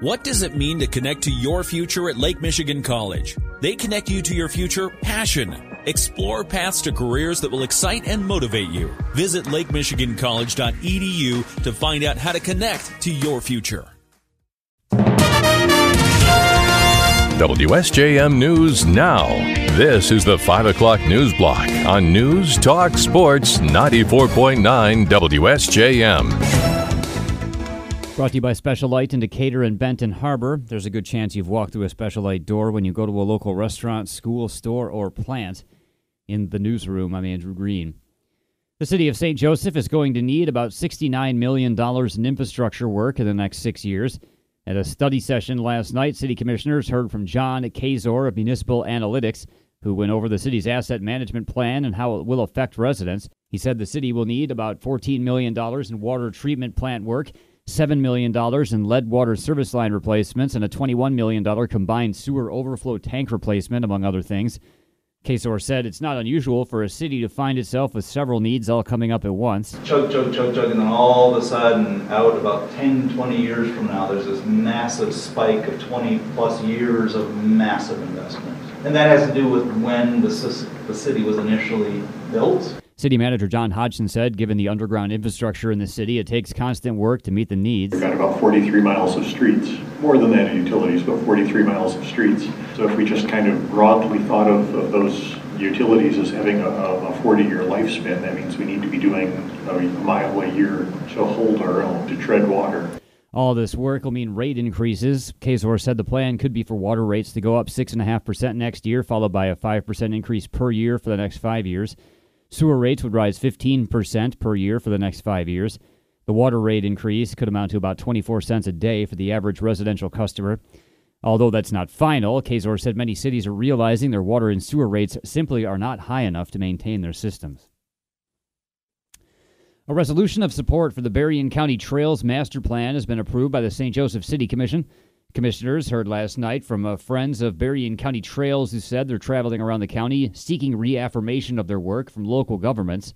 What does it mean to connect to your future at Lake Michigan College? They connect you to your future passion. Explore paths to careers that will excite and motivate you. Visit lakemichigancollege.edu to find out how to connect to your future. WSJM News Now. This is the 5 o'clock news block on News Talk Sports 94.9 WSJM. Brought to you by Special-Lite in Decatur and Benton Harbor. There's a good chance you've walked through a Special-Lite door when you go to a local restaurant, school, store, or plant. In the newsroom, I'm Andrew Green. The city of St. Joseph is going to need about $69 million in infrastructure work in the next six years. At a study session last night, city commissioners heard from John Kazor of Municipal Analytics, who went over the city's asset management plan and how it will affect residents. He said the city will need about $14 million in water treatment plant work $7 million in lead water service line replacements, and a $21 million combined sewer overflow tank replacement, among other things. Kazor said it's not unusual for a city to find itself with several needs all coming up at once. Chug, chug, chug, chug, and then all of a sudden, out about 10, 20 years from now, there's this massive spike of 20 plus years of massive investment. And that has to do with when the, the city was initially built. City Manager John Hodgson said, given the underground infrastructure in the city, it takes constant work to meet the needs. We've got about 43 miles of streets, more than that in utilities, but 43 miles of streets. So if we just kind of broadly thought of, of those utilities as having a, a 40-year lifespan, that means we need to be doing a mile a year to hold our own, to tread water. All this work will mean rate increases. Kazor said the plan could be for water rates to go up 6.5% next year, followed by a 5% increase per year for the next five years. Sewer rates would rise 15% per year for the next five years. The water rate increase could amount to about 24 cents a day for the average residential customer. Although that's not final, Kazor said many cities are realizing their water and sewer rates simply are not high enough to maintain their systems. A resolution of support for the Berrien County Trails Master Plan has been approved by the St. Joseph City Commission. Commissioners heard last night from uh, friends of Berrien County Trails who said they're traveling around the county seeking reaffirmation of their work from local governments.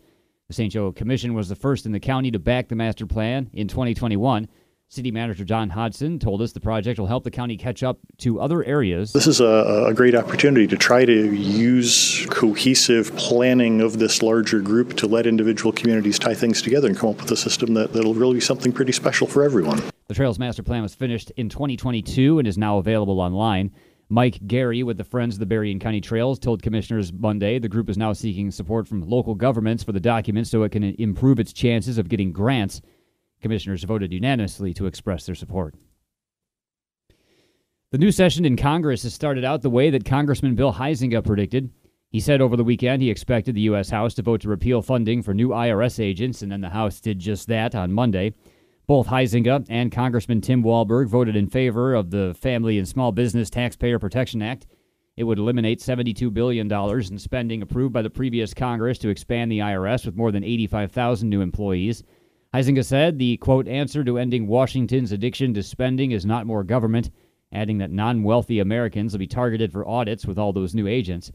The St. Joe Commission was the first in the county to back the master plan in 2021. City Manager John Hodgson told us the project will help the county catch up to other areas. This is a, a, great opportunity to try to use cohesive planning of this larger group to let individual communities tie things together and come up with a system that, that'll really be something pretty special for everyone. The Trails Master Plan was finished in 2022 and is now available online. Mike Gary with the Friends of the Berrien County Trails told commissioners Monday the group is now seeking support from local governments for the document so it can improve its chances of getting grants. Commissioners voted unanimously to express their support. The new session in Congress has started out the way that Congressman Bill Huizenga predicted. He said over the weekend he expected the U.S. House to vote to repeal funding for new IRS agents, and then the House did just that on Monday. Both Huizenga and Congressman Tim Walberg voted in favor of the Family and Small Business Taxpayer Protection Act. It would eliminate $72 billion in spending approved by the previous Congress to expand the IRS with more than 85,000 new employees. Huizenga said the, quote, answer to ending Washington's addiction to spending is not more government, adding that non wealthy Americans will be targeted for audits with all those new agents.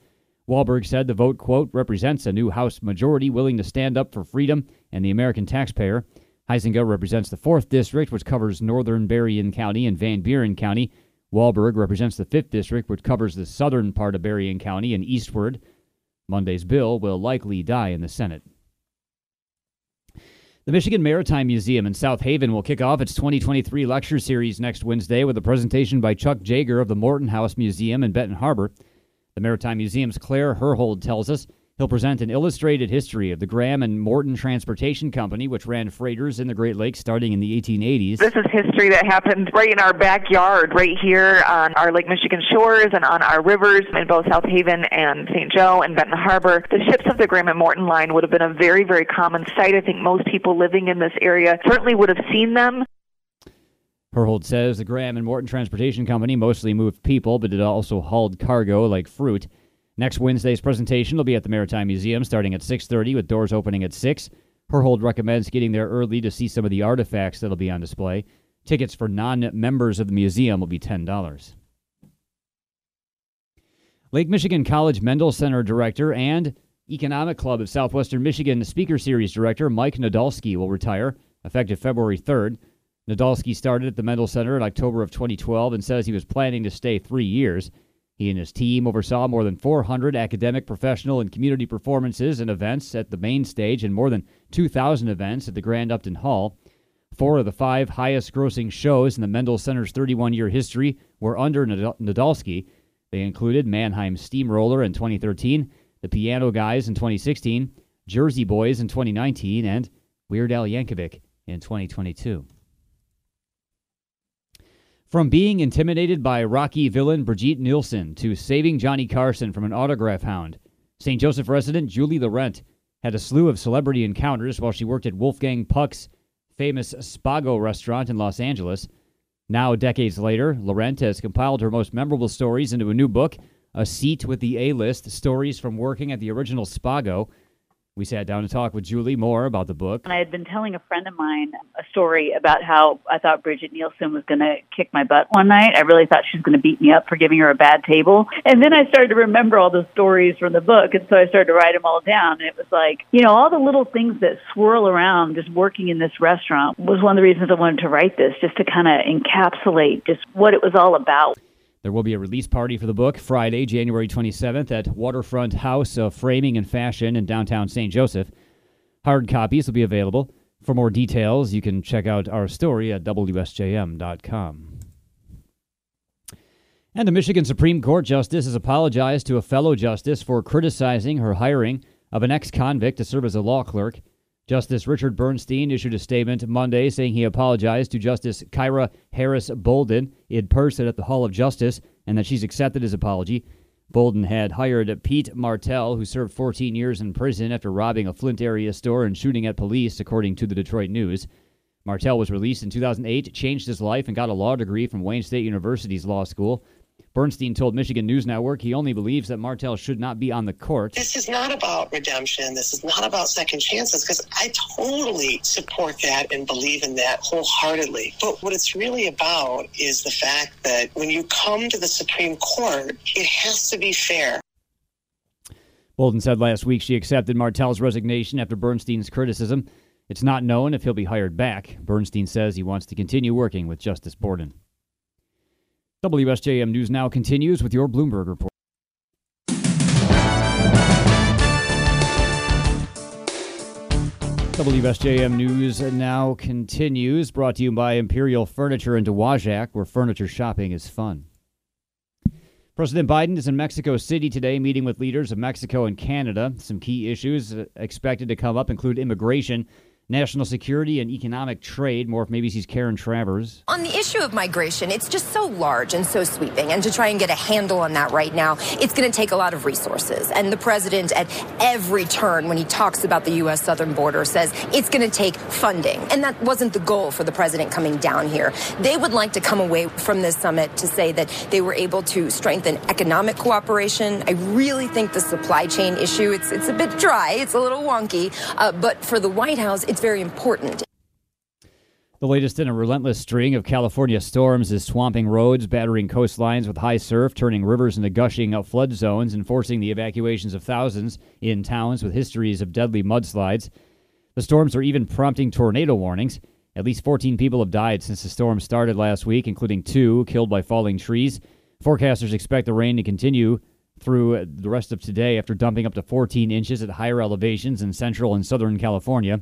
Walberg said the vote, quote, represents a new House majority willing to stand up for freedom and the American taxpayer. Huizenga represents the 4th District, which covers northern Berrien County and Van Buren County. Walberg represents the 5th District, which covers the southern part of Berrien County and eastward. Monday's bill will likely die in the Senate. The Michigan Maritime Museum in South Haven will kick off its 2023 lecture series next Wednesday with a presentation by Chuck Jager of the Morton House Museum in Benton Harbor. The Maritime Museum's Claire Herhold tells us He'll present an illustrated history of the Graham and Morton Transportation Company, which ran freighters in the Great Lakes starting in the 1880s. This is history that happened right in our backyard, right here on our Lake Michigan shores and on our rivers in both South Haven and St. Joe and Benton Harbor. The ships of the Graham and Morton line would have been a very, very common sight. I think most people living in this area certainly would have seen them. Herhold says the Graham and Morton Transportation Company mostly moved people, but it also hauled cargo like fruit. Next Wednesday's presentation will be at the Maritime Museum starting at 6:30 with doors opening at 6. Herhold recommends getting there early to see some of the artifacts that'll be on display. Tickets for non-members of the museum will be $10. Lake Michigan College Mendel Center Director and Economic Club of Southwestern Michigan Speaker Series Director Mike Nadolski will retire effective February 3rd. Nadolski started at the Mendel Center in October of 2012 and says he was planning to stay three years. He and his team oversaw more than 400 academic, professional, and community performances and events at the main stage and more than 2,000 events at the Grand Upton Hall. Four of the five highest grossing shows in the Mendel Center's 31 year history were under Nadolski. They included Mannheim Steamroller in 2013, The Piano Guys in 2016, Jersey Boys in 2019, and Weird Al Yankovic in 2022. From being intimidated by Rocky villain Brigitte Nielsen to saving Johnny Carson from an autograph hound, St. Joseph resident Julie Laurent had a slew of celebrity encounters while she worked at Wolfgang Puck's famous Spago restaurant in Los Angeles. Now, decades later, Laurent has compiled her most memorable stories into a new book, A Seat with the A List Stories from Working at the Original Spago. We sat down to talk with Julie more about the book. And I had been telling a friend of mine a story about how I thought Brigitte Nielsen was going to kick my butt one night. I really thought she was going to beat me up for giving her a bad table. And then I started to remember all the stories from the book. And so I started to write them all down. And it was like, you know, all the little things that swirl around just working in this restaurant was one of the reasons I wanted to write this, just to kind of encapsulate just what it was all about. There will be a release party for the book Friday, January 27th at Waterfront House of Framing and Fashion in downtown St. Joseph. Hard copies will be available. For more details, you can check out our story at WSJM.com. And a Michigan Supreme Court justice has apologized to a fellow justice for criticizing her hiring of an ex convict to serve as a law clerk. Justice Richard Bernstein issued a statement Monday saying he apologized to Justice Kyra Harris Bolden in person at the Hall of Justice and that she's accepted his apology. Bolden had hired Pete Martel, who served 14 years in prison after robbing a Flint area store and shooting at police, according to the Detroit News. Martel was released in 2008, changed his life, and got a law degree from Wayne State University's law school. Bernstein told Michigan News Network he only believes that Martel should not be on the court. This is not about redemption. This is not about second chances because I totally support that and believe in that wholeheartedly. But what it's really about is the fact that when you come to the Supreme Court, it has to be fair. Bolden said last week she accepted Martel's resignation after Bernstein's criticism. It's not known if he'll be hired back. Bernstein says he wants to continue working with Justice Bolden. WSJM News Now continues with your Bloomberg report. WSJM News now continues, brought to you by Imperial Furniture in Dowagiac, where furniture shopping is fun. President Biden is in Mexico City today, meeting with leaders of Mexico and Canada. Some key issues expected to come up include immigration national security and economic trade. More from ABC's Karen Travers. On the issue of migration, it's just so large and so sweeping. And to try and get a handle on that right now, it's going to take a lot of resources. And the president, at every turn when he talks about the U.S. southern border, says it's going to take funding. And that wasn't the goal for the president coming down here. They would like to come away from this summit to say that they were able to strengthen economic cooperation. I really think the supply chain issue, it's, it's a bit dry, it's a little wonky. Uh, but for the White House, it's very important. The latest in a relentless string of California storms is swamping roads, battering coastlines with high surf, turning rivers into gushing flood zones, and forcing the evacuations of thousands in towns with histories of deadly mudslides. The storms are even prompting tornado warnings. At least 14 people have died since the storm started last week, including two killed by falling trees. Forecasters expect the rain to continue through the rest of today after dumping up to 14 inches at higher elevations in central and southern California.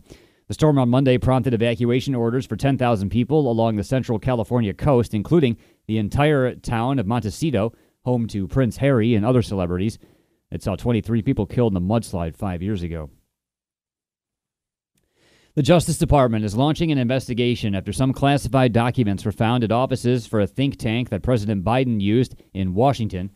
The storm on Monday prompted evacuation orders for 10,000 people along the central California coast, including the entire town of Montecito, home to Prince Harry and other celebrities. It saw 23 people killed in a mudslide five years ago. The Justice Department is launching an investigation after some classified documents were found at offices for a think tank that President Biden used in Washington.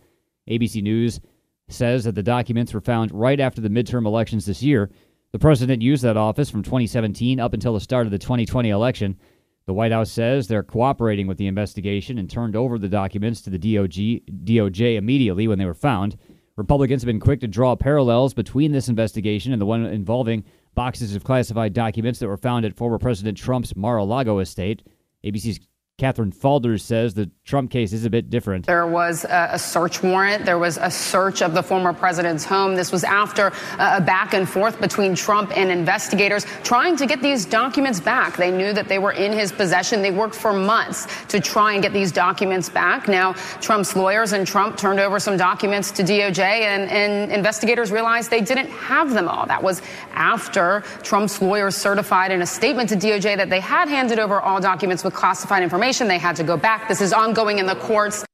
ABC News says that the documents were found right after the midterm elections this year. The president used that office from 2017 up until the start of the 2020 election. The White House says they're cooperating with the investigation and turned over the documents to the DOJ, DOJ immediately when they were found. Republicans have been quick to draw parallels between this investigation and the one involving boxes of classified documents that were found at former President Trump's Mar a Lago estate. ABC's Katherine Faulders says the Trump case is a bit different. There was a, search warrant. There was a search of the former president's home. This was after a back and forth between Trump and investigators trying to get these documents back. They knew that they were in his possession. They worked for months to try and get these documents back. Now, Trump's lawyers and Trump turned over some documents to DOJ, and, and investigators realized they didn't have them all. That was after Trump's lawyers certified in a statement to DOJ that they had handed over all documents with classified information information. They had to go back. This is ongoing in the courts.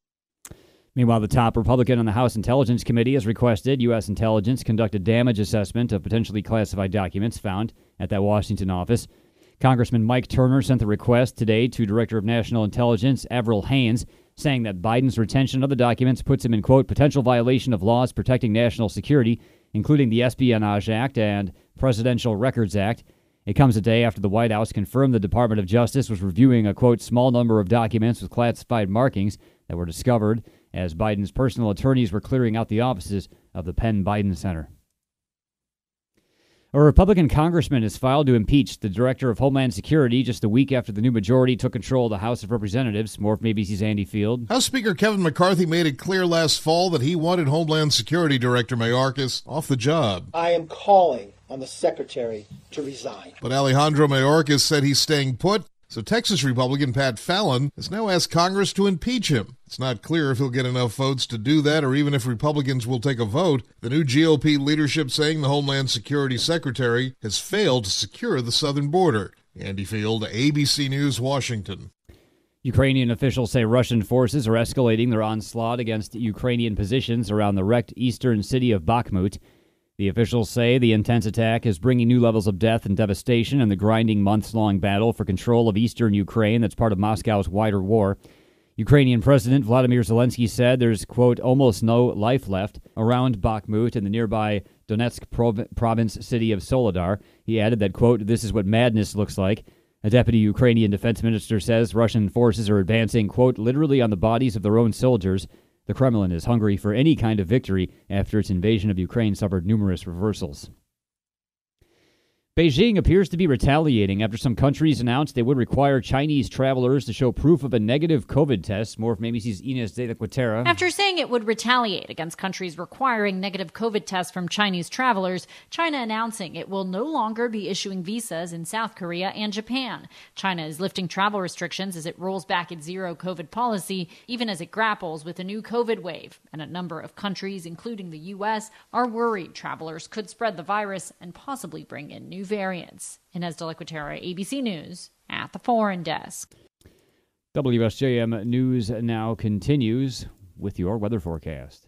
Meanwhile, the top Republican on the House Intelligence Committee has requested U.S. intelligence conduct a damage assessment of potentially classified documents found at that Washington office. Congressman Mike Turner sent the request today to Director of National Intelligence Avril Haines, saying that Biden's retention of the documents puts him in, quote, potential violation of laws protecting national security, including the Espionage Act and Presidential Records Act. It comes a day after the White House confirmed the Department of Justice was reviewing a quote small number of documents with classified markings that were discovered as Biden's personal attorneys were clearing out the offices of the Penn Biden Center. A Republican congressman has filed to impeach the director of Homeland Security just a week after the new majority took control of the House of Representatives. More from ABC's Andy Field. House Speaker Kevin McCarthy made it clear last fall that he wanted Homeland Security Director Mayorkas off the job. I am calling on the secretary to resign. But Alejandro Mayorkas said he's staying put. So Texas Republican Pat Fallon has now asked Congress to impeach him. It's not clear if he'll get enough votes to do that or even if Republicans will take a vote. The new GOP leadership saying the Homeland Security Secretary has failed to secure the southern border. Andy Field, ABC News, Washington. Ukrainian officials say Russian forces are escalating their onslaught against Ukrainian positions around the wrecked eastern city of Bakhmut. The officials say the intense attack is bringing new levels of death and devastation in the grinding months long battle for control of eastern Ukraine that's part of Moscow's wider war. Ukrainian President Vladimir Zelensky said there's, quote, almost no life left around Bakhmut and the nearby Donetsk prov- province city of Soledar. He added that, quote, this is what madness looks like. A deputy Ukrainian defense minister says Russian forces are advancing, quote, literally on the bodies of their own soldiers the Kremlin is hungry for any kind of victory after its invasion of Ukraine suffered numerous reversals. Beijing appears to be retaliating after some countries announced they would require Chinese travelers to show proof of a negative COVID test. More from ABC's Ines de la Cuetara. After saying it would retaliate against countries requiring negative COVID tests from Chinese travelers, China announcing it will no longer be issuing visas in South Korea and Japan. China is lifting travel restrictions as it rolls back its zero COVID policy, even as it grapples with a new COVID wave. And a number of countries, including the U.S., are worried travelers could spread the virus and possibly bring in new variants. Ines de ABC News, at the Foreign Desk. WSJM News now continues with your weather forecast.